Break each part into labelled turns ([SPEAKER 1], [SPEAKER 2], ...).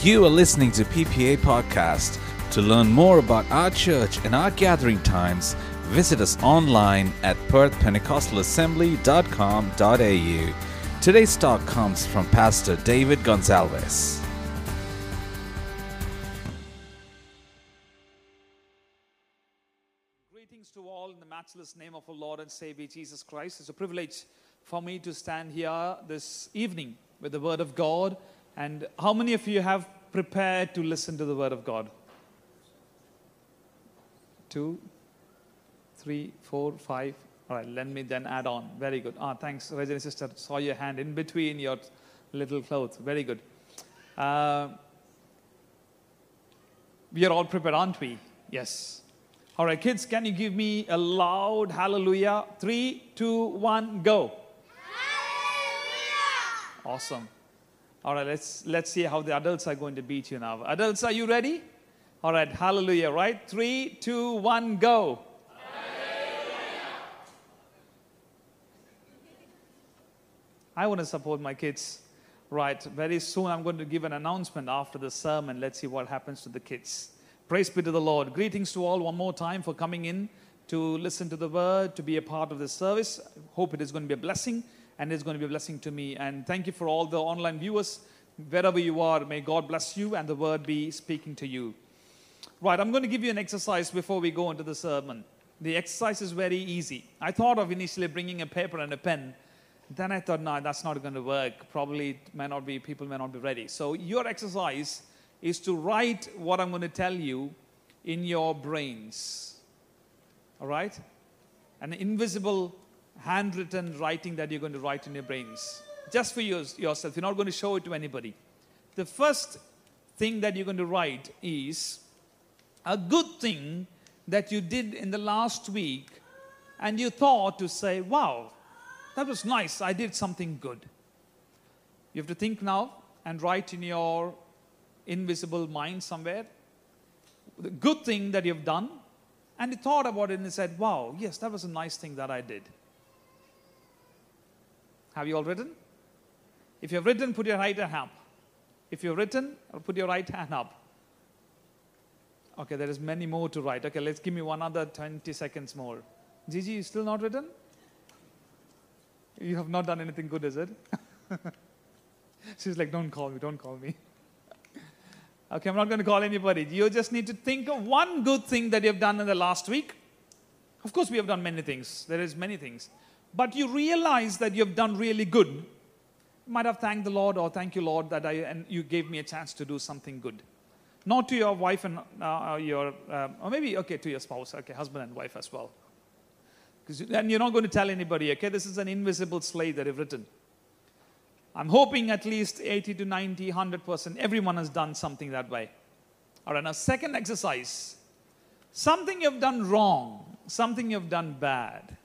[SPEAKER 1] You are listening to PPA Podcast. To learn more about our church and our gathering times, visit us online at perthpentecostalassembly.com.au. Today's talk comes from Pastor David Gonzalez.
[SPEAKER 2] Greetings to all in the matchless name of our Lord and Savior Jesus Christ. It's a privilege for me to stand here this evening with the Word of God. And how many of you have prepared to listen to the Word of God? Two, three, four, five. All right, let me then add on. Very good. Ah, thanks, Regina sister. Saw your hand in between your little clothes. Very good. Uh, we are all prepared, aren't we? Yes. All right, kids, can you give me a loud hallelujah? Three, two, one, go. Hallelujah! Awesome. All right, let's let's see how the adults are going to beat you now. Adults, are you ready? All right, hallelujah, right? Three, two, one, go. I want to support my kids. Right, very soon I'm going to give an announcement after the sermon. Let's see what happens to the kids. Praise be to the Lord. Greetings to all one more time for coming in to listen to the word, to be a part of this service. Hope it is going to be a blessing and it's going to be a blessing to me. And thank you for all the online viewers. Wherever you are, may God bless you and the word be speaking to you. Right, I'm going to give you an exercise before we go into the sermon. The exercise is very easy. I thought of initially bringing a paper and a pen. Then I thought, no, that's not going to work. Probably it may not be, people may not be ready. So your exercise is to write what I'm going to tell you in your brains. All right? An invisible handwritten writing that you're going to write in your brains. Just for yours, yourself. You're not going to show it to anybody. The first thing that you're going to write is a good thing that you did in the last week and you thought to say, wow, that was nice. I did something good. You have to think now and write in your invisible mind somewhere the good thing that you've done. And you thought about it and you said, wow, yes, that was a nice thing that I did. Have you all written? If you've written, put your right hand up. If you've written, put your right hand up. Okay, there is many more to write. Okay, let's give me one other 20 seconds more. Gigi, you still not written? You have not done anything good, is it? She's like, don't call me, don't call me. okay, I'm not going to call anybody. You just need to think of one good thing that you've done in the last week. Of course, we have done many things. There is many things. But you realize that you've done really good. You might have thanked the Lord or thank you, Lord, that I, and you gave me a chance to do something good. Not to your wife and uh, your, uh, or maybe, okay, to your spouse, okay, husband and wife as well. Because And you're not going to tell anybody, okay? This is an invisible slate that I've written. I'm hoping at least 80 to 90, 100%, everyone has done something that way. All right, now, second exercise something you've done wrong, something you've done bad.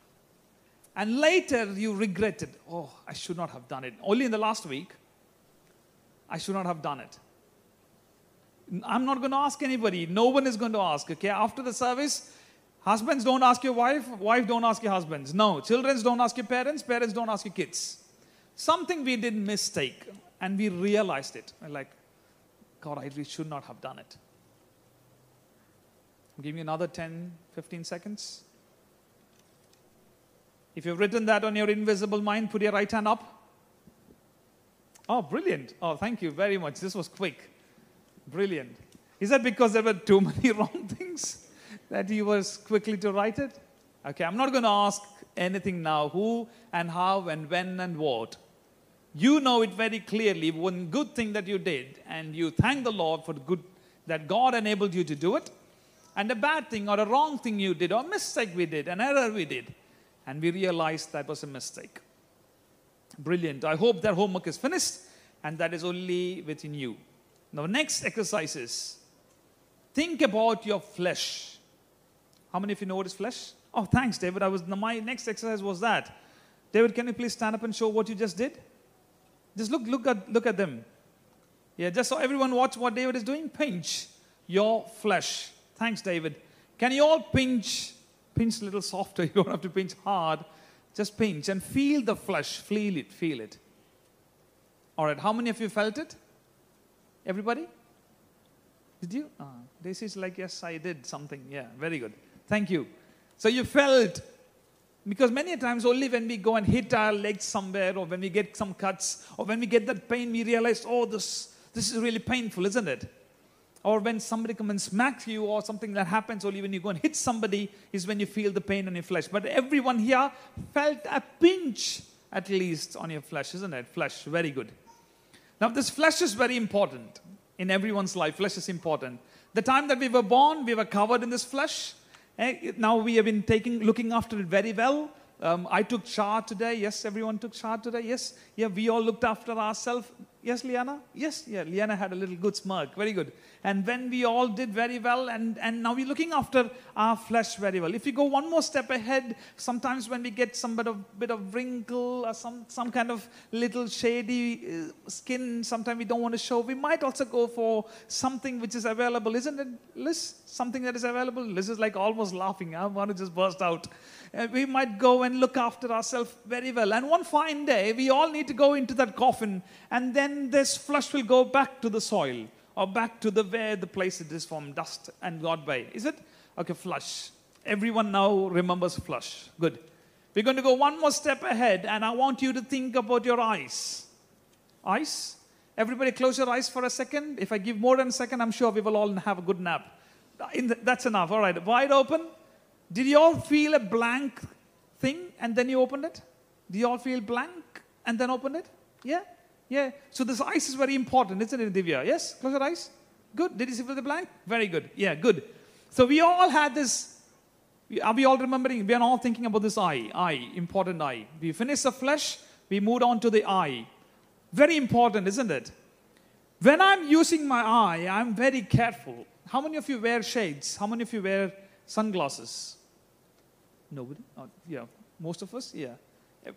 [SPEAKER 2] And later you regretted, oh, I should not have done it. Only in the last week, I should not have done it. I'm not going to ask anybody. No one is going to ask, okay? After the service, Husbands don't ask your wife, wife don't ask your husbands. No, children don't ask your parents, parents don't ask your kids. Something we did mistake and we realized it. Like, God, I really should not have done it. Give me another 10, 15 seconds. If you've written that on your invisible mind, put your right hand up. Oh, brilliant. Oh, thank you very much. This was quick. Brilliant. Is that because there were too many wrong things? that you was quickly to write it? Okay, I'm not going to ask anything now who and how and when and what. You know it very clearly, one good thing that you did, and you thank the Lord for the good that God enabled you to do it, and a bad thing or a wrong thing you did, or mistake we did, an error we did, and we realized that was a mistake. Brilliant. I hope that homework is finished, and that is only within you. Now, next exercise is think about your flesh. How many of you know what is flesh? Oh, thanks, David. I was my next exercise was that. David, can you please stand up and show what you just did? Just look, look at look at them. Yeah, just so everyone watch what David is doing. Pinch your flesh. Thanks, David. Can you all pinch? Pinch a little softer. You don't have to pinch hard. Just pinch and feel the flesh. Feel it. Feel it. All right. How many of you felt it? Everybody? Did you? Ah, this is like, yes, I did something. Yeah, very good. Thank you. So you felt, because many times only when we go and hit our legs somewhere, or when we get some cuts, or when we get that pain, we realize, oh, this, this is really painful, isn't it? Or when somebody comes and smacks you, or something that happens, only when you go and hit somebody, is when you feel the pain in your flesh. But everyone here felt a pinch, at least, on your flesh, isn't it? Flesh, very good. Now, this flesh is very important in everyone's life. Flesh is important. The time that we were born, we were covered in this flesh. Eh, Now we have been taking, looking after it very well. Um, I took charge today. Yes, everyone took charge today. Yes, yeah, we all looked after ourselves. Yes, Liana? Yes, yeah, Liana had a little good smirk. Very good. And when we all did very well, and, and now we're looking after our flesh very well. If we go one more step ahead, sometimes when we get some bit of, bit of wrinkle or some, some kind of little shady uh, skin, sometimes we don't want to show, we might also go for something which is available. Isn't it, Liz? Something that is available? Liz is like almost laughing. I want to just burst out. Uh, we might go and look after ourselves very well. And one fine day, we all need to go into that coffin, and then this flesh will go back to the soil or back to the where the place it is from, dust and God by. Is it? Okay, flush. Everyone now remembers flush. Good. We're going to go one more step ahead, and I want you to think about your eyes. Eyes? Everybody close your eyes for a second. If I give more than a second, I'm sure we will all have a good nap. The- that's enough. All right. Wide open. Did you all feel a blank thing and then you opened it? Did you all feel blank and then opened it? Yeah? Yeah. So this eyes is very important, isn't it, Divya? Yes? Close your eyes. Good. Did you see the blank? Very good. Yeah, good. So we all had this. Are we all remembering? We are all thinking about this eye. Eye, important eye. We finished the flesh, we moved on to the eye. Very important, isn't it? When I'm using my eye, I'm very careful. How many of you wear shades? How many of you wear sunglasses? Nobody? Oh, yeah, most of us? Yeah.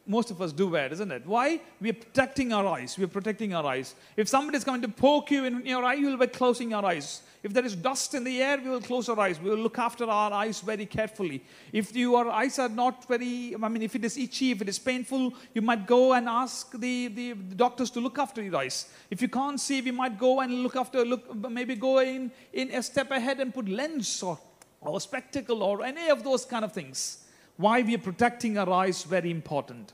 [SPEAKER 2] Most of us do wear, isn't it? Why? We're protecting our eyes. We're protecting our eyes. If somebody is going to poke you in your eye, you will be closing your eyes. If there is dust in the air, we will close our eyes. We will look after our eyes very carefully. If your eyes are not very, I mean, if it is itchy, if it is painful, you might go and ask the, the, the doctors to look after your eyes. If you can't see, we might go and look after, look, maybe go in, in a step ahead and put lens or, or spectacle or any of those kind of things. Why we are protecting our eyes very important.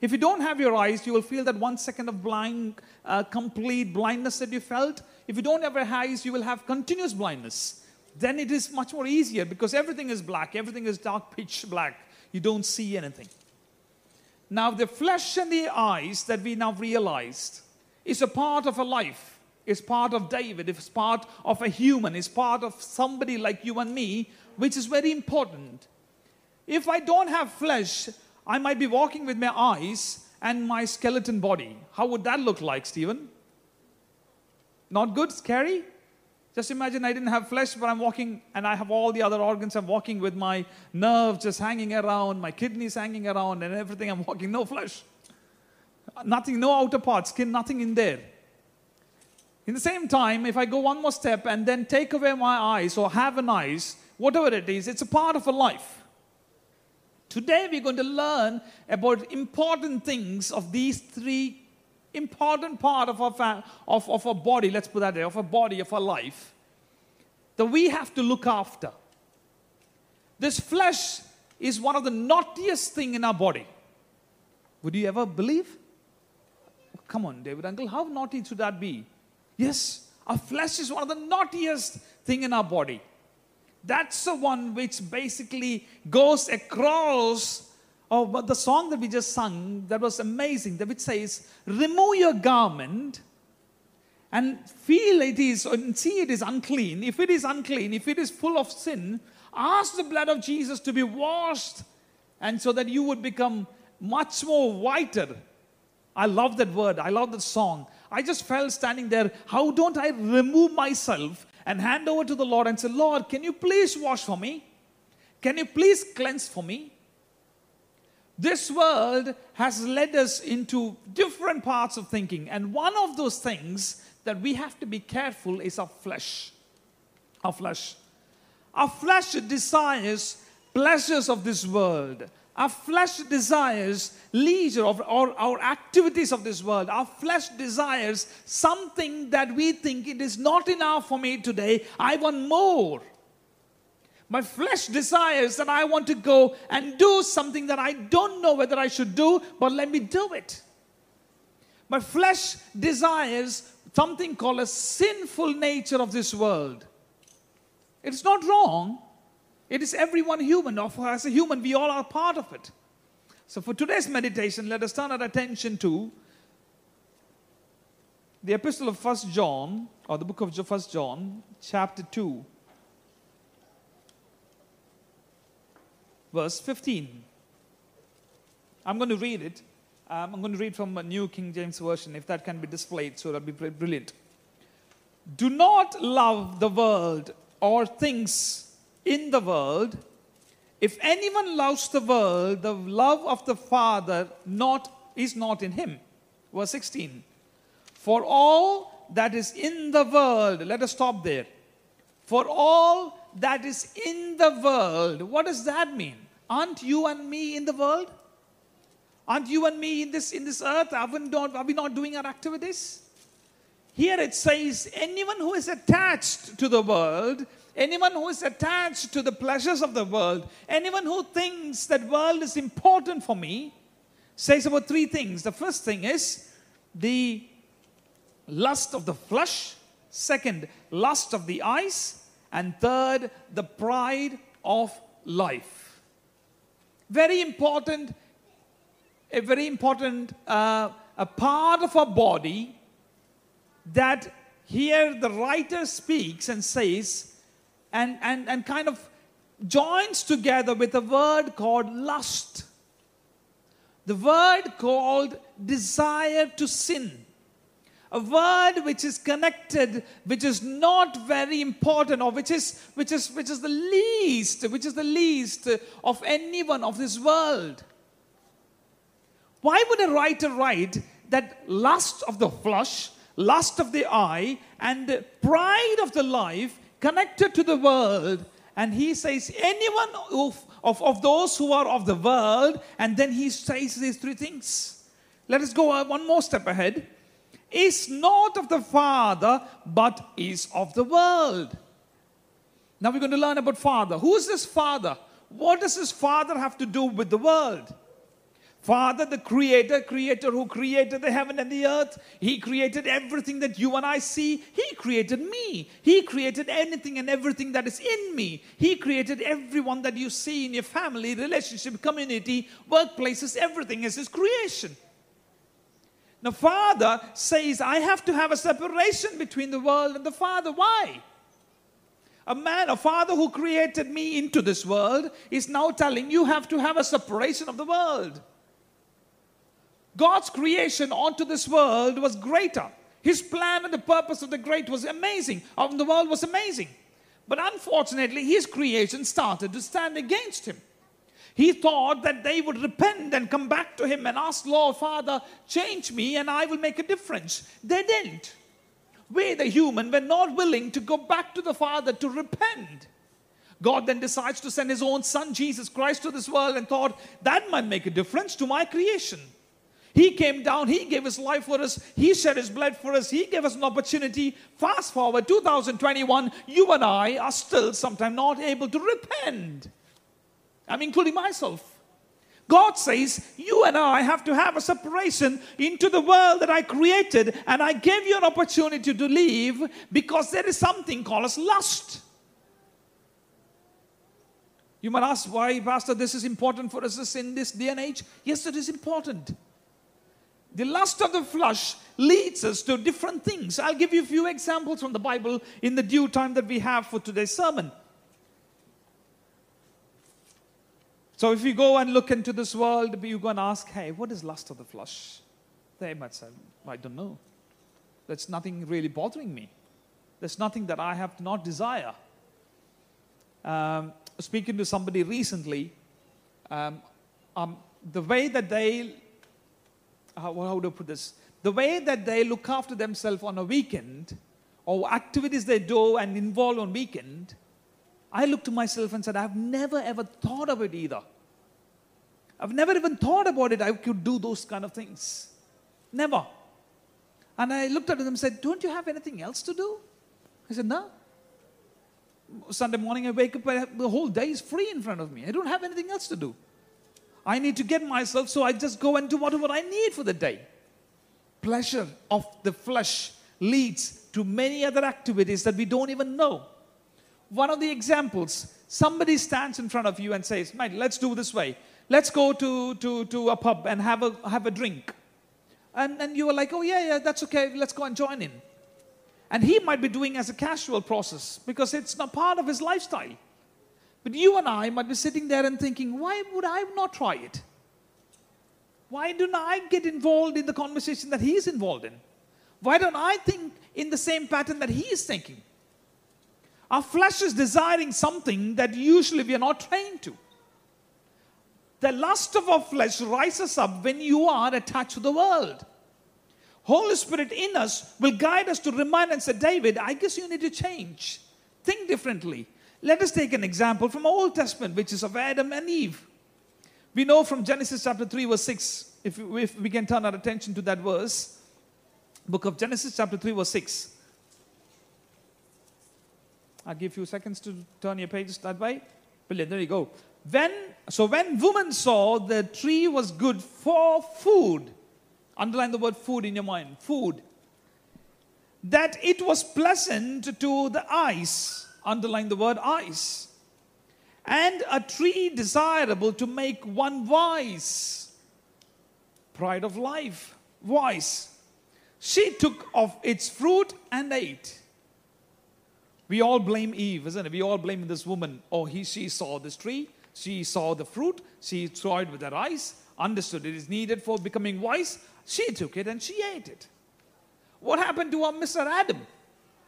[SPEAKER 2] If you don't have your eyes, you will feel that one second of blind, uh, complete blindness that you felt. If you don't have your eyes, you will have continuous blindness. Then it is much more easier because everything is black, everything is dark pitch black. You don't see anything. Now, the flesh and the eyes that we now realized is a part of a life, is part of David, is part of a human, is part of somebody like you and me, which is very important. If I don't have flesh, I might be walking with my eyes and my skeleton body. How would that look like, Stephen? Not good? Scary? Just imagine I didn't have flesh, but I'm walking and I have all the other organs. I'm walking with my nerves just hanging around, my kidneys hanging around, and everything. I'm walking, no flesh. Nothing, no outer part, skin, nothing in there. In the same time, if I go one more step and then take away my eyes or have an eyes, whatever it is, it's a part of a life. Today we're going to learn about important things of these three important part of our, fa- of, of our body, let's put that there, of our body, of our life, that we have to look after. This flesh is one of the naughtiest thing in our body. Would you ever believe? Come on, David Uncle, how naughty should that be? Yes, our flesh is one of the naughtiest thing in our body. That's the one which basically goes across. Oh, the song that we just sung that was amazing, that which says, "Remove your garment and feel it is and see it is unclean. If it is unclean, if it is full of sin, ask the blood of Jesus to be washed, and so that you would become much more whiter." I love that word. I love that song. I just felt standing there. How don't I remove myself and hand over to the Lord and say, Lord, can you please wash for me? Can you please cleanse for me? This world has led us into different parts of thinking, and one of those things that we have to be careful is our flesh. Our flesh. Our flesh desires pleasures of this world, Our flesh desires leisure or, or our activities of this world. Our flesh desires something that we think it is not enough for me today. I want more. My flesh desires that I want to go and do something that I don't know whether I should do, but let me do it. My flesh desires something called a sinful nature of this world. It's not wrong, it is everyone human. Or as a human, we all are part of it. So, for today's meditation, let us turn our attention to the epistle of First John, or the book of First John, chapter 2, verse 15. I'm going to read it. Um, I'm going to read from a New King James Version, if that can be displayed, so that'll be brilliant. Do not love the world or things in the world. If anyone loves the world, the love of the Father not, is not in him. Verse 16. For all that is in the world, let us stop there. For all that is in the world, what does that mean? Aren't you and me in the world? Aren't you and me in this, in this earth? Are we, not, we not doing our activities? Here it says, anyone who is attached to the world Anyone who is attached to the pleasures of the world, anyone who thinks that world is important for me, says about three things. The first thing is the lust of the flesh, second, lust of the eyes, and third, the pride of life. Very important, a very important uh, a part of our body that here the writer speaks and says and, and, and kind of joins together with a word called lust. The word called desire to sin. A word which is connected, which is not very important, or which is, which is, which is the least, which is the least of anyone of this world. Why would a writer write that lust of the flesh, lust of the eye, and pride of the life connected to the world. And he says, anyone of, of, of those who are of the world, and then he says these three things. Let us go uh, one more step ahead. Is not of the Father, but is of the world. Now we're going to learn about Father. Who is this Father? What does this Father have to do with the world? Father, the Creator, Creator who created the heaven and the earth, He created everything that you and I see. He created me. He created anything and everything that is in me. He created everyone that you see in your family, relationship, community, workplaces, everything is His creation. Now, Father says, I have to have a separation between the world and the Father. Why? A man, a father who created me into this world, is now telling you have to have a separation of the world. God's creation onto this world was greater. His plan and the purpose of the great was amazing, of the world was amazing. But unfortunately, his creation started to stand against him. He thought that they would repent and come back to him and ask, Lord, Father, change me and I will make a difference. They didn't. We, the human, were not willing to go back to the Father to repent. God then decides to send his own son, Jesus Christ, to this world and thought that might make a difference to my creation. He came down, He gave His life for us, He shed His blood for us, He gave us an opportunity. Fast forward 2021, you and I are still sometimes not able to repent. I'm including myself. God says, You and I have to have a separation into the world that I created, and I gave you an opportunity to leave because there is something called as lust. You might ask, why, Pastor, this is important for us in this day and age? Yes, it is important. The lust of the flesh leads us to different things. I'll give you a few examples from the Bible in the due time that we have for today's sermon. So, if you go and look into this world, you go and ask, hey, what is lust of the flesh? They might say, I don't know. There's nothing really bothering me. There's nothing that I have to not desire. Um, speaking to somebody recently, um, um, the way that they how, how do I put this? The way that they look after themselves on a weekend or activities they do and involve on weekend, I looked to myself and said, I've never ever thought of it either. I've never even thought about it. I could do those kind of things. Never. And I looked at them and said, Don't you have anything else to do? I said, No. Sunday morning I wake up, I have, the whole day is free in front of me. I don't have anything else to do. I need to get myself, so I just go and do whatever I need for the day. Pleasure of the flesh leads to many other activities that we don't even know. One of the examples somebody stands in front of you and says, Mate, let's do this way. Let's go to, to, to a pub and have a, have a drink. And, and you are like, Oh, yeah, yeah, that's okay. Let's go and join in. And he might be doing as a casual process because it's not part of his lifestyle. But you and I might be sitting there and thinking, why would I not try it? Why don't I get involved in the conversation that he's involved in? Why don't I think in the same pattern that he is thinking? Our flesh is desiring something that usually we are not trained to. The lust of our flesh rises up when you are attached to the world. Holy Spirit in us will guide us to remind and say, David, I guess you need to change. Think differently. Let us take an example from Old Testament, which is of Adam and Eve. We know from Genesis chapter 3, verse 6, if, if we can turn our attention to that verse, book of Genesis chapter 3, verse 6. I'll give you seconds to turn your pages that way. Brilliant, there you go. When, so when woman saw the tree was good for food, Underline the word food in your mind. Food. That it was pleasant to the eyes. Underline the word eyes. And a tree desirable to make one wise. Pride of life. Wise. She took of its fruit and ate. We all blame Eve, isn't it? We all blame this woman. Oh, he, she saw this tree. She saw the fruit. She saw it with her eyes, understood it is needed for becoming wise. She took it and she ate it. What happened to our Mr. Adam?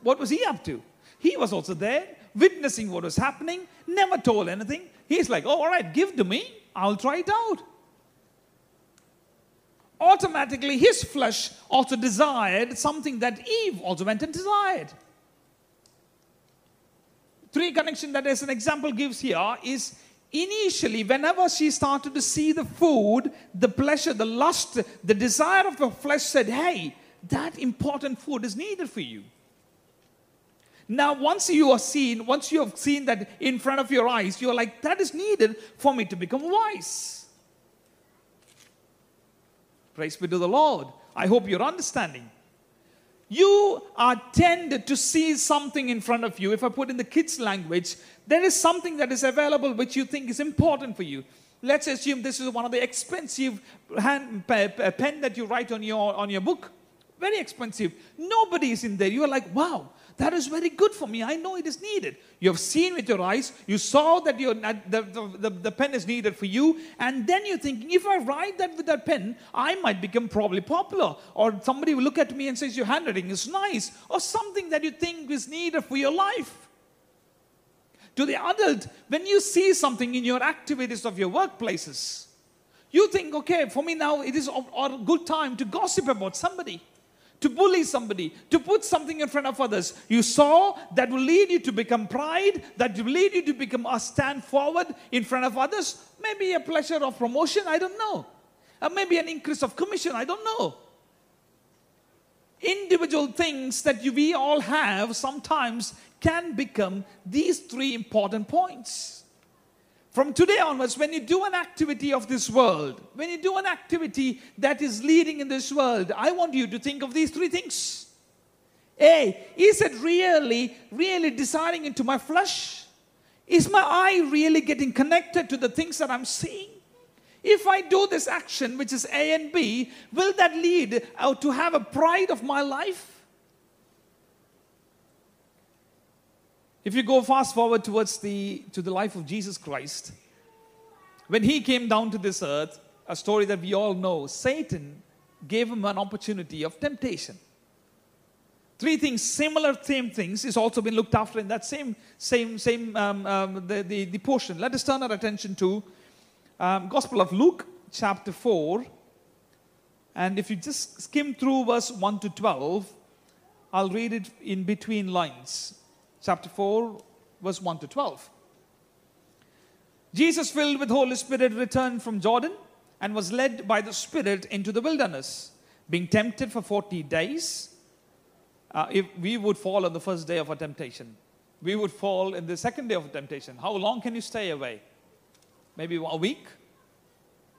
[SPEAKER 2] What was he up to? He was also there, witnessing what was happening, never told anything. He's like, oh, all right, give to me, I'll try it out. Automatically, his flesh also desired something that Eve also went and desired. Three connection that as an example gives here is initially, whenever she started to see the food, the pleasure, the lust, the desire of the flesh said, Hey, that important food is needed for you. Now, once you are seen, once you have seen that in front of your eyes, you're like, That is needed for me to become wise. Praise be to the Lord. I hope you're understanding. You are tended to see something in front of you. If I put in the kids' language, there is something that is available which you think is important for you. Let's assume this is one of the expensive hand, pen that you write on your, on your book. Very expensive. Nobody is in there. You are like, wow, that is very good for me. I know it is needed. You have seen with your eyes, you saw that your, the, the, the, pen is needed for you, and then you're thinking, if I write that with that pen, I might become probably popular. Or somebody will look at me and says, Your handwriting is nice, or something that you think is needed for your life. To the adult, when you see something in your activities of your workplaces, you think, okay, for me now it is a good time to gossip about somebody to bully somebody, to put something in front of others. You saw that will lead you to become pride, that will lead you to become a stand forward in front of others. Maybe a pleasure of promotion, I don't know. Or maybe an increase of commission, I don't know. Individual things that you, we all have sometimes can become these three important points. From today onwards, when you do an activity of this world, when you do an activity that is leading in this world, I want you to think of these three things. A, is it really, really desiring into my flesh? Is my eye really getting connected to the things that I'm seeing? If I do this action, which is A and B, will that lead to have a pride of my life? If you go fast forward towards the, to the life of Jesus Christ, when he came down to this earth, a story that we all know, Satan gave him an opportunity of temptation. Three things, similar same things, is also been looked after in that same same same um, um, the, the, the portion. Let us turn our attention to um, Gospel of Luke, chapter four, and if you just skim through verse one to twelve, I'll read it in between lines chapter 4, verse 1 to 12. Jesus, filled with Holy Spirit, returned from Jordan and was led by the Spirit into the wilderness, being tempted for 40 days. Uh, if we would fall on the first day of a temptation, we would fall in the second day of temptation. How long can you stay away? Maybe a week?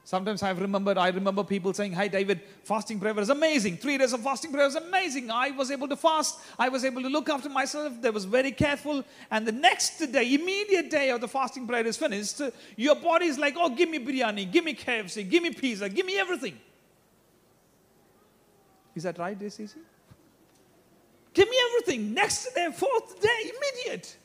[SPEAKER 2] Sometimes I've remembered, I remember people saying, Hi, David, fasting prayer is amazing. Three days of fasting prayer is amazing. I was able to fast. I was able to look after myself. They was very careful. And the next day, immediate day of the fasting prayer is finished, your body is like, Oh, give me biryani, give me KFC, give me pizza, give me everything. Is that right, DCC? Give me everything. Next day, fourth day, immediate.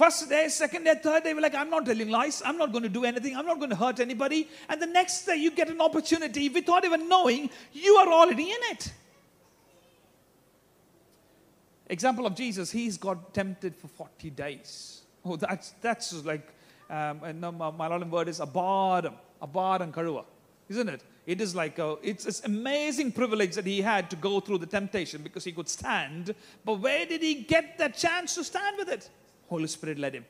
[SPEAKER 2] First day, second day, third day, we're like, I'm not telling lies. I'm not going to do anything. I'm not going to hurt anybody. And the next day, you get an opportunity without even knowing you are already in it. Example of Jesus, he's got tempted for 40 days. Oh, that's, that's like, um, and my Malayalam word is abadam, abadam karua, isn't it? It is like, a, it's this amazing privilege that he had to go through the temptation because he could stand. But where did he get that chance to stand with it? Holy Spirit led him.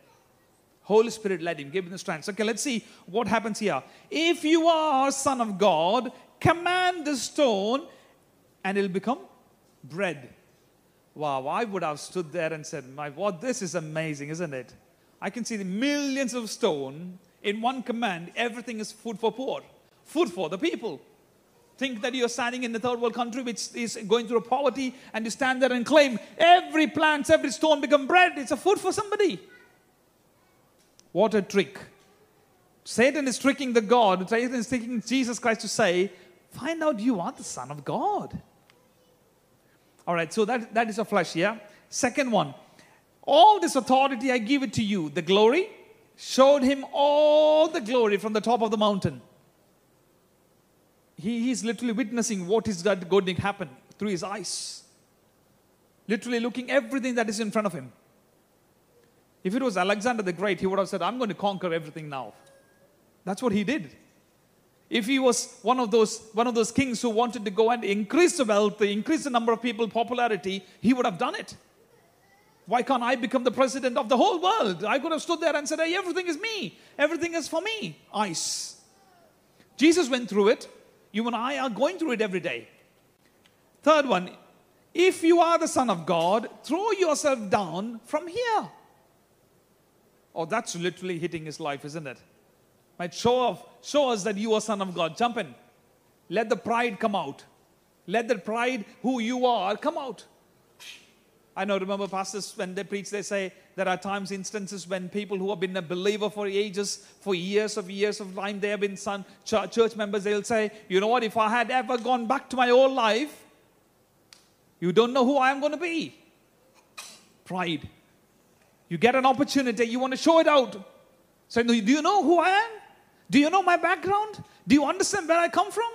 [SPEAKER 2] Holy Spirit led him, gave him the strength. Okay, let's see what happens here. If you are son of God, command the stone and it'll become bread. Wow, I would have stood there and said, My what this is amazing, isn't it? I can see the millions of stone in one command, everything is food for poor, food for the people. Think that you're standing in the third world country which is going through a poverty and you stand there and claim every plant, every stone become bread. It's a food for somebody. What a trick. Satan is tricking the God, Satan is tricking Jesus Christ to say, find out you are the Son of God. All right, so that, that is a flesh, yeah? Second one, all this authority I give it to you, the glory, showed him all the glory from the top of the mountain he, he's literally witnessing what is that going to happen through his eyes. Literally looking everything that is in front of him. If it was Alexander the Great, he would have said, I'm going to conquer everything now. That's what he did. If he was one of those one of those kings who wanted to go and increase the wealth, increase the number of people, popularity, he would have done it. Why can't I become the president of the whole world? I could have stood there and said, hey, everything is me. Everything is for me. Ice. Jesus went through it. You and I are going through it every day. Third one, if you are the Son of God, throw yourself down from here. Oh, that's literally hitting his life, isn't it? Might show off, show us that you are Son of God. Jump in. Let the pride come out. Let the pride, who you are, come out. I know, remember, pastors, when they preach, they say there are times, instances when people who have been a believer for ages, for years of years of time, they have been son, church members, they'll say, you know what, if I had ever gone back to my old life, you don't know who I am going to be. Pride. You get an opportunity, you want to show it out. So, do you know who I am? Do you know my background? Do you understand where I come from?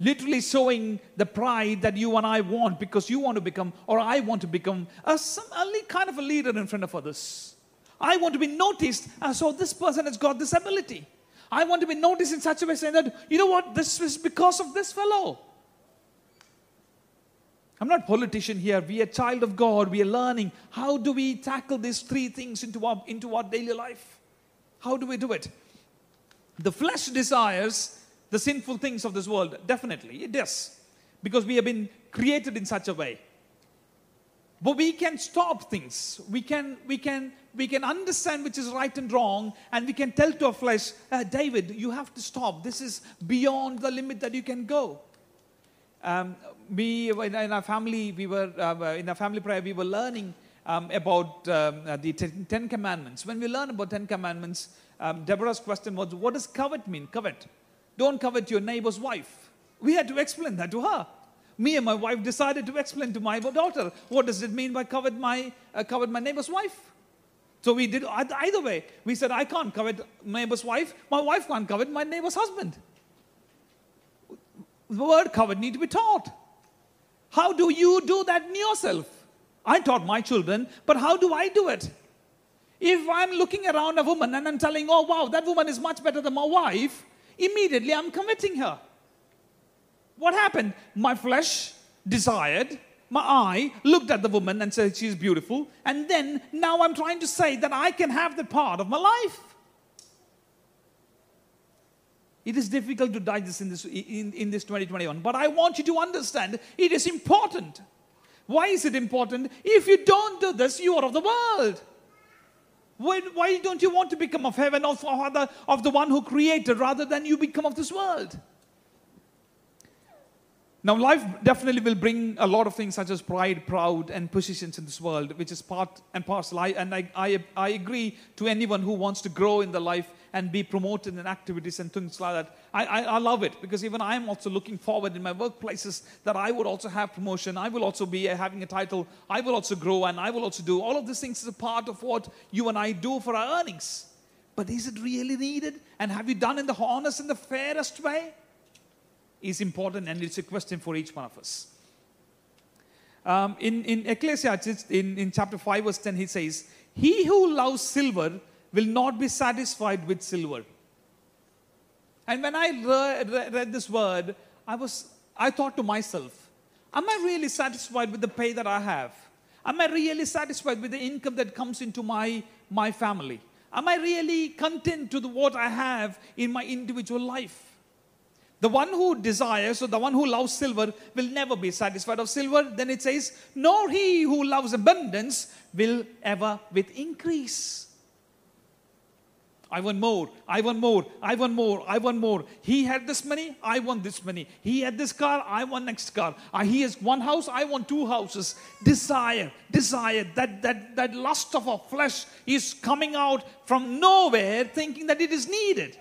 [SPEAKER 2] Literally showing the pride that you and I want because you want to become, or I want to become, a, some, a kind of a leader in front of others. I want to be noticed, so oh, this person has got this ability. I want to be noticed in such a way saying that, you know what, this is because of this fellow. I'm not politician here. We are child of God. We are learning. How do we tackle these three things into our, into our daily life? How do we do it? The flesh desires the sinful things of this world? Definitely, it does. Because we have been created in such a way. But we can stop things. We can, we can, we can understand which is right and wrong, and we can tell to our flesh, uh, David, you have to stop. This is beyond the limit that you can go. Um, we in our family, we were uh, in our family prayer, we were learning um, about um, uh, the Ten Commandments. When we learn about Ten Commandments, um, Deborah's question was, "What does covet mean? Covet." Don't covet your neighbor's wife. We had to explain that to her. Me and my wife decided to explain to my daughter what does it mean by covet my, uh, covet my neighbor's wife. So we did either way. We said, I can't covet neighbor's wife. My wife can't covet my neighbor's husband. The word covet need to be taught. How do you do that in yourself? I taught my children, but how do I do it? If I'm looking around a woman and I'm telling, oh wow, that woman is much better than my wife, immediately I'm committing her. What happened? My flesh desired, my eye looked at the woman and said she's beautiful, and then now I'm trying to say that I can have the part of my life. It is difficult to digest in this, in, in this 2021, but I want you to understand it is important. Why is it important? If you don't do this, you are of the world. Why, why don't you want to become of heaven, of, of, the, of the one who created, rather than you become of this world? Now, life definitely will bring a lot of things such as pride, proud, and positions in this world, which is part and parcel. I, and I, I, I agree to anyone who wants to grow in the life and be promoted in activities and things like that. I, I, I love it because even I'm also looking forward in my workplaces that I would also have promotion. I will also be having a title. I will also grow and I will also do. All of these things is a part of what you and I do for our earnings. But is it really needed? And have you done in the honest and the fairest way? is important and it's a question for each one of us. Um, in, in Ecclesiastes, in, in chapter 5, verse 10, he says, He who loves silver will not be satisfied with silver. And when I read, read this word, I, was, I thought to myself, Am I really satisfied with the pay that I have? Am I really satisfied with the income that comes into my, my family? Am I really content to the, what I have in my individual life? The one who desires, or the one who loves silver, will never be satisfied of silver. Then it says, nor he who loves abundance will ever with increase. I want more, I want more, I want more, I want more. He had this money, I want this money. He had this car, I want next car. Uh, he has one house, I want two houses. Desire, desire, that, that, that lust of our flesh is coming out from nowhere thinking that it is needed.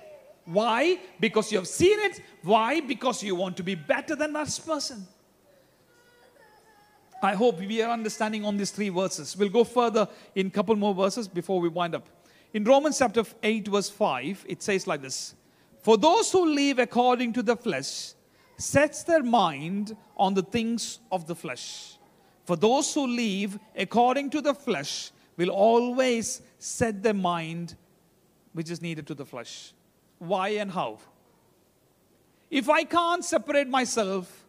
[SPEAKER 2] Why? Because you have seen it. Why? Because you want to be better than that person. I hope we are understanding on these three verses. We'll go further in couple more verses before we wind up. In Romans chapter 8, verse 5, it says like this For those who live according to the flesh sets their mind on the things of the flesh. For those who live according to the flesh will always set their mind which is needed to the flesh why, and how. If I can't separate myself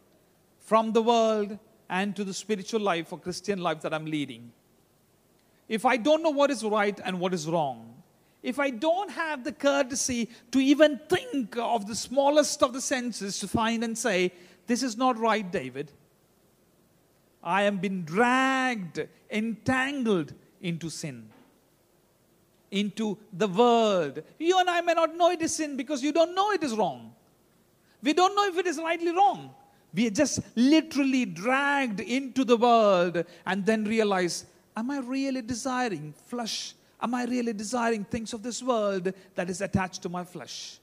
[SPEAKER 2] from the world and to the spiritual life or Christian life that I'm leading, if I don't know what is right and what is wrong, if I don't have the courtesy to even think of the smallest of the senses to find and say, This is not right, David, I am being dragged, entangled into sin into the world. You and I may not know it is sin because you don't know it is wrong. We don't know if it is rightly wrong. We are just literally dragged into the world and then realize, am I really desiring flesh? Am I really desiring things of this world that is attached to my flesh?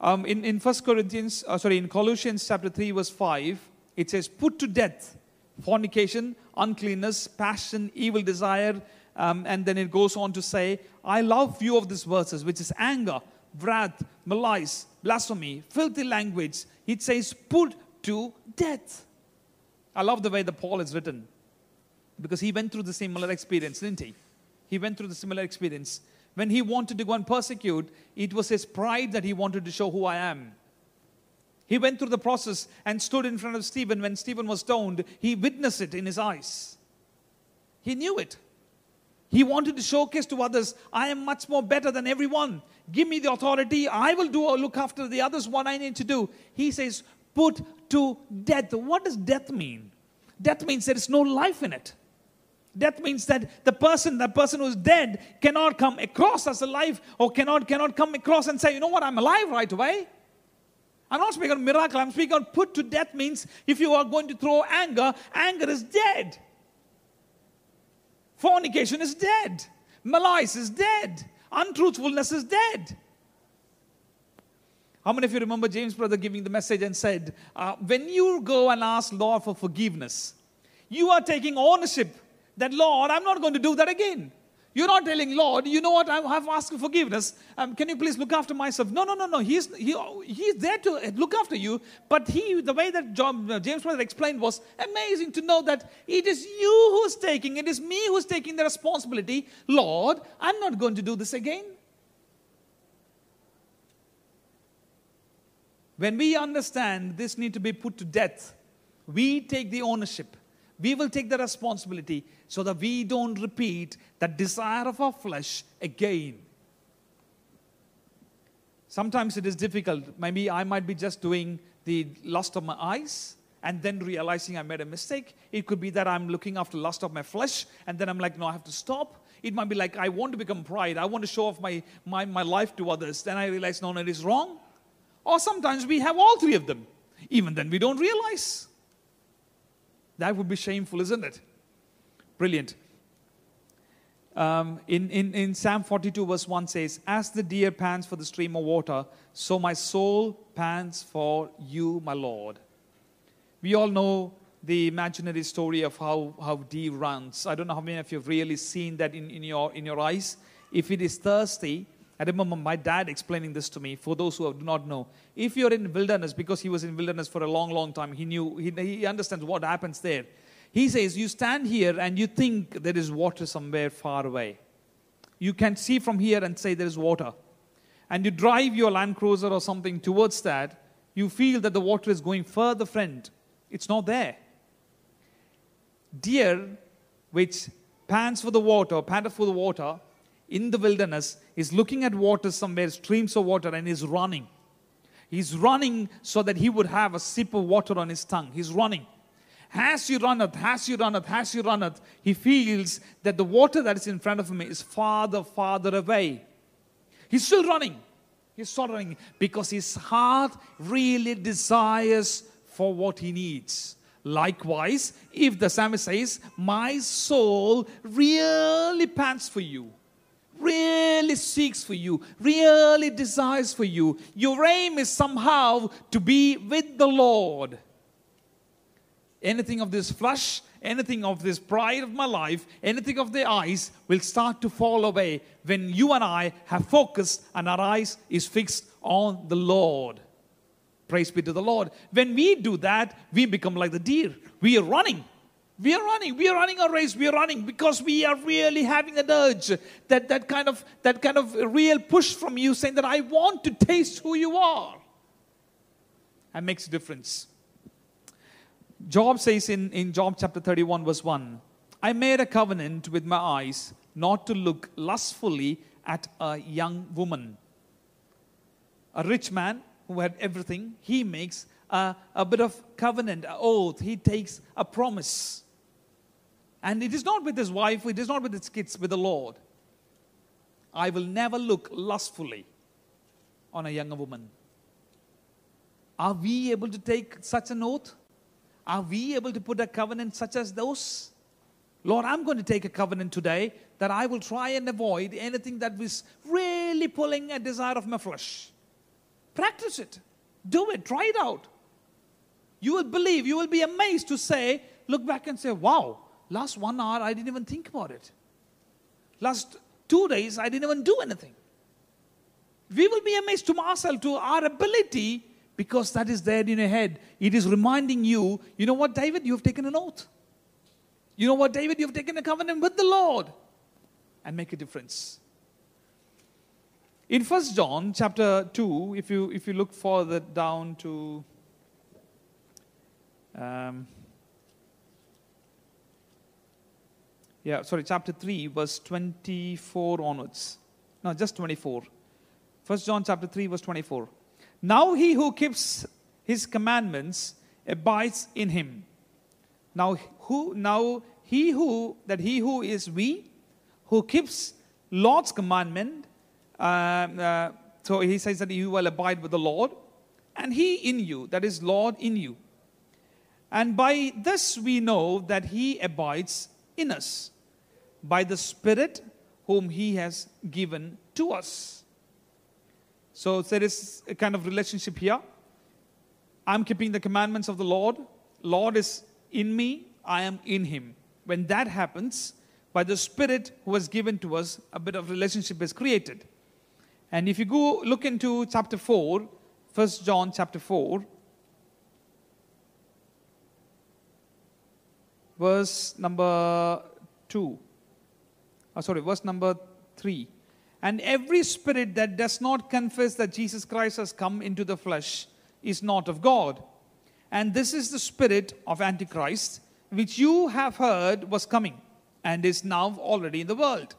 [SPEAKER 2] Um, in, in 1 Corinthians, uh, sorry, in Colossians chapter 3, verse 5, it says, Put to death fornication, uncleanness, passion, evil desire. Um, and then it goes on to say, I love few of these verses, which is anger, wrath, malice, blasphemy, filthy language. It says, put to death. I love the way the Paul is written because he went through the similar experience, didn't he? He went through the similar experience. When he wanted to go and persecute, it was his pride that he wanted to show who I am. He went through the process and stood in front of Stephen when Stephen was stoned. He witnessed it in his eyes. He knew it. He wanted to showcase to others, I am much more better than everyone. Give me the authority. I will do or look after the others what I need to do. He says, put to death. What does death mean? Death means there is no life in it. Death means that the person, the person who's dead, cannot come across as alive or cannot, cannot come across and say, you know what, I'm alive right away. I'm not speaking of miracle. I'm speaking of put to death means if you are going to throw anger, anger is dead. Fornication is dead. Malice is dead. Untruthfulness is dead. How many of you remember James' brother giving the message and said, uh, When you go and ask Lord for forgiveness, you are taking ownership that, Lord, I'm not going to do that again. You're not telling, Lord, you know what, I have asked for forgiveness. Um, can you please look after myself? No, no, no, no. He's, he, he's there to look after you. But he, the way that John, uh, James Brother explained was amazing to know that it is you who's taking, it is me who's taking the responsibility. Lord, I'm not going to do this again. When we understand this need to be put to death, we take the ownership. We will take the responsibility so that we don't repeat the desire of our flesh again. Sometimes it is difficult. Maybe I might be just doing the lust of my eyes and then realizing I made a mistake. It could be that I'm looking after lust of my flesh and then I'm like, no, I have to stop. It might be like, I want to become pride. I want to show off my, my, my life to others. Then I realize, no, no, it is wrong. Or sometimes we have all three of them. Even then, we don't realize. That would be shameful, isn't it? Brilliant. Um, in, in, in Psalm 42, verse 1 says, As the deer pants for the stream of water, so my soul pants for you, my Lord. We all know the imaginary story of how, how deer runs. I don't know how many of you have really seen that in, in, your, in your eyes. If it is thirsty, I remember my dad explaining this to me for those who do not know. If you're in wilderness, because he was in wilderness for a long, long time, he knew, he, he understands what happens there. He says, You stand here and you think there is water somewhere far away. You can see from here and say there is water. And you drive your Land Cruiser or something towards that, you feel that the water is going further front. It's not there deer which pants for the water, panteth for the water in the wilderness, is looking at water somewhere, streams of water, and is running. He's running so that he would have a sip of water on his tongue. He's running. As he runneth, as he runneth, as he runneth, he feels that the water that is in front of him is farther, farther away. He's still running. He's still running because his heart really desires for what he needs. Likewise, if the psalmist says, My soul really pants for you, really seeks for you, really desires for you, your aim is somehow to be with the Lord. Anything of this flesh, anything of this pride of my life, anything of the eyes will start to fall away when you and I have focused and our eyes is fixed on the Lord. Praise be to the Lord. When we do that, we become like the deer. We are running. We are running. We are running a race. We are running because we are really having an urge, that, that kind of that kind of real push from you saying that I want to taste who you are. That makes a difference. Job says in, in Job chapter 31, verse 1, I made a covenant with my eyes not to look lustfully at a young woman. A rich man who had everything, he makes a, a bit of covenant, a oath. He takes a promise. And it is not with his wife, it is not with his kids, with the Lord. I will never look lustfully on a younger woman. Are we able to take such an oath? Are we able to put a covenant such as those? Lord, I'm going to take a covenant today that I will try and avoid anything that is really pulling a desire of my flesh. Practice it. Do it. Try it out. You will believe, you will be amazed to say, look back and say, wow, last one hour I didn't even think about it. Last two days I didn't even do anything. We will be amazed to ourselves, to our ability, because that is there in your head. It is reminding you, you know what, David, you have taken an oath. You know what, David, you have taken a covenant with the Lord and make a difference. In First John chapter 2, if you, if you look further down to um, yeah, sorry, chapter 3, verse 24 onwards. No, just 24. First John chapter 3, verse 24. Now he who keeps his commandments abides in him. Now who now he who that he who is we who keeps Lord's commandment um, uh, so he says that you will abide with the Lord, and he in you, that is, Lord in you. And by this we know that he abides in us, by the Spirit whom he has given to us. So there is a kind of relationship here. I'm keeping the commandments of the Lord. Lord is in me, I am in him. When that happens, by the Spirit who was given to us, a bit of relationship is created. And if you go look into chapter 4, 1 John chapter 4, verse number 2. Oh, sorry, verse number 3. And every spirit that does not confess that Jesus Christ has come into the flesh is not of God. And this is the spirit of Antichrist, which you have heard was coming and is now already in the world.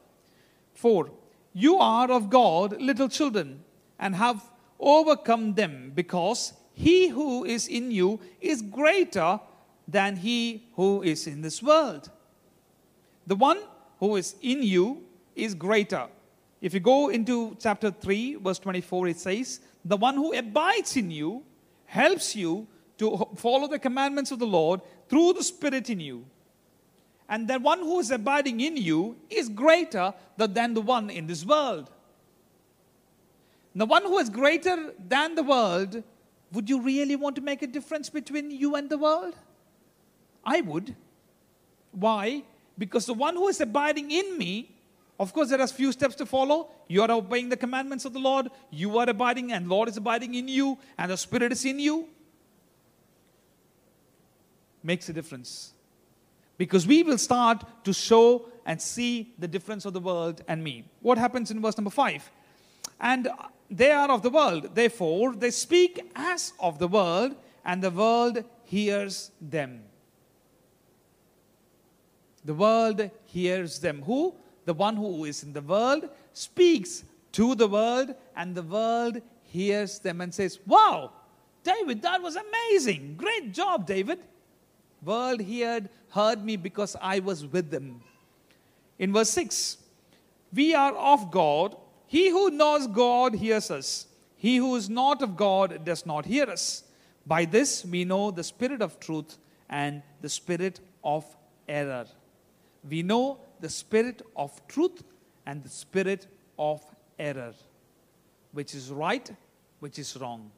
[SPEAKER 2] 4. You are of God, little children, and have overcome them, because he who is in you is greater than he who is in this world. The one who is in you is greater. If you go into chapter 3, verse 24, it says, The one who abides in you helps you to follow the commandments of the Lord through the Spirit in you. And the one who is abiding in you is greater than the one in this world. The one who is greater than the world, would you really want to make a difference between you and the world? I would. Why? Because the one who is abiding in me, of course, there are few steps to follow. You are obeying the commandments of the Lord. You are abiding, and Lord is abiding in you, and the Spirit is in you. Makes a difference. Because we will start to show and see the difference of the world and me. What happens in verse number five? And they are of the world. Therefore, they speak as of the world, and the world hears them. The world hears them. Who? The one who is in the world speaks to the world, and the world hears them and says, Wow, David, that was amazing. Great job, David. World heard, heard me because I was with them. In verse 6, we are of God. He who knows God hears us. He who is not of God does not hear us. By this we know the spirit of truth and the spirit of error we know the spirit of truth and the spirit of error, which is right, which is wrong,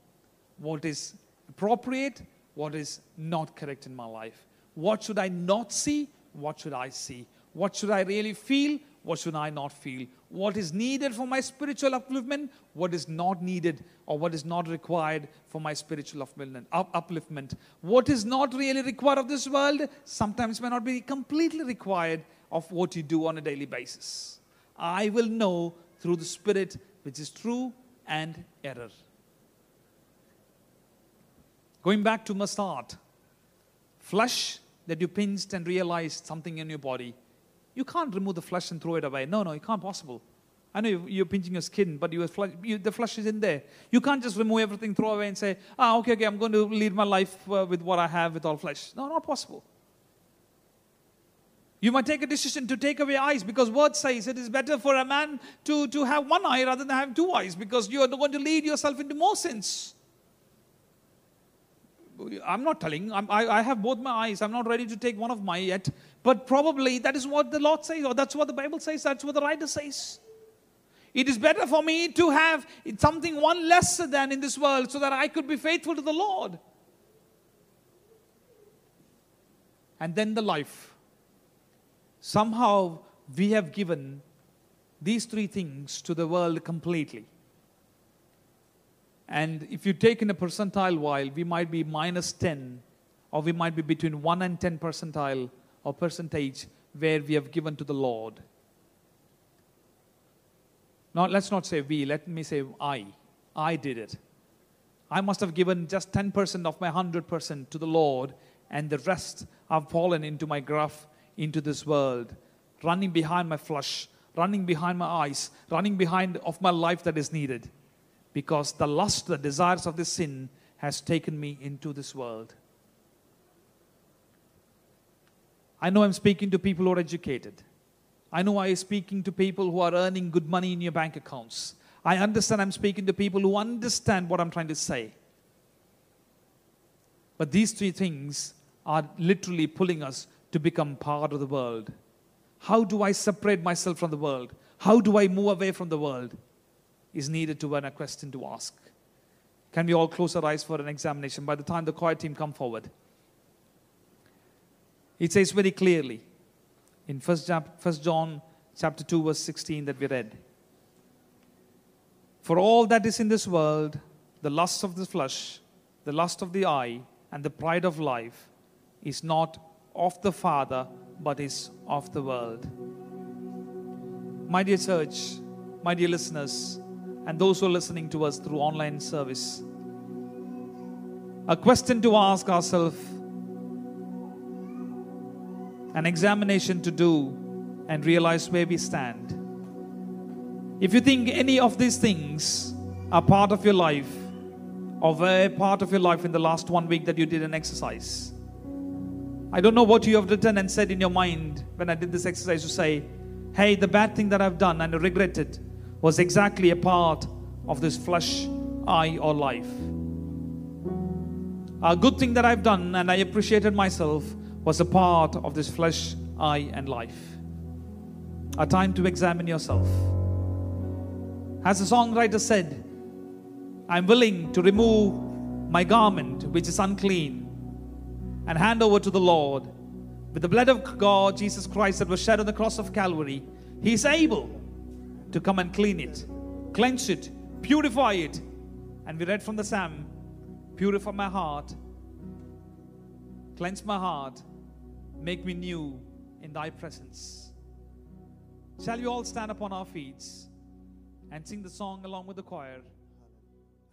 [SPEAKER 2] what is appropriate, what is not correct in my life. What should I not see? What should I see? What should I really feel? What should I not feel? What is needed for my spiritual upliftment? What is not needed or what is not required for my spiritual upliftment? What is not really required of this world sometimes may not be completely required of what you do on a daily basis. I will know through the Spirit which is true and error. Going back to my start, flesh that you pinched and realized something in your body you can't remove the flesh and throw it away. No, no, you can't possible. I know you're pinching your skin, but flesh, you, the flesh is in there. You can't just remove everything, throw away, and say, ah, okay, okay, I'm going to lead my life uh, with what I have with all flesh. No, not possible. You might take a decision to take away eyes because word says it is better for a man to, to have one eye rather than have two eyes because you are going to lead yourself into more sins. I'm not telling, I'm, I, I have both my eyes. I'm not ready to take one of my yet. But probably that is what the Lord says, or that's what the Bible says, that's what the writer says. It is better for me to have something one lesser than in this world so that I could be faithful to the Lord. And then the life. Somehow we have given these three things to the world completely. And if you take in a percentile while, we might be minus 10, or we might be between 1 and 10 percentile or percentage where we have given to the Lord. Now, let's not say we, let me say I. I did it. I must have given just 10% of my 100% to the Lord, and the rest have fallen into my gruff, into this world, running behind my flesh, running behind my eyes, running behind of my life that is needed because the lust, the desires of this sin has taken me into this world. I know I'm speaking to people who are educated. I know I'm speaking to people who are earning good money in your bank accounts. I understand I'm speaking to people who understand what I'm trying to say. But these three things are literally pulling us to become part of the world. How do I separate myself from the world? How do I move away from the world? Is needed to run a question to ask. Can we all close our eyes for an examination by the time the choir team come forward? It says very clearly in 1 John chapter 2 verse 16 that we read. For all that is in this world, the lust of the flesh, the lust of the eye, and the pride of life is not of the Father, but is of the world. My dear church, my dear listeners, and those who are listening to us through online service. a question to ask ourselves, an examination to do, and realize where we stand. If you think any of these things are part of your life, or were part of your life in the last one week that you did an exercise, I don't know what you have written and said in your mind when I did this exercise to say, hey, the bad thing that I've done and I regret it was exactly a part of this flesh, eye, or life. A good thing that I've done and I appreciated myself was a part of this flesh, eye, and life. A time to examine yourself. As the songwriter said, I'm willing to remove my garment which is unclean and hand over to the Lord. With the blood of God, Jesus Christ, that was shed on the cross of Calvary, He is able to come and clean it, cleanse it, purify it. And we read from the Psalm Purify my heart, cleanse my heart, make me new in thy presence. Shall we all stand upon our feet and sing the song along with the choir?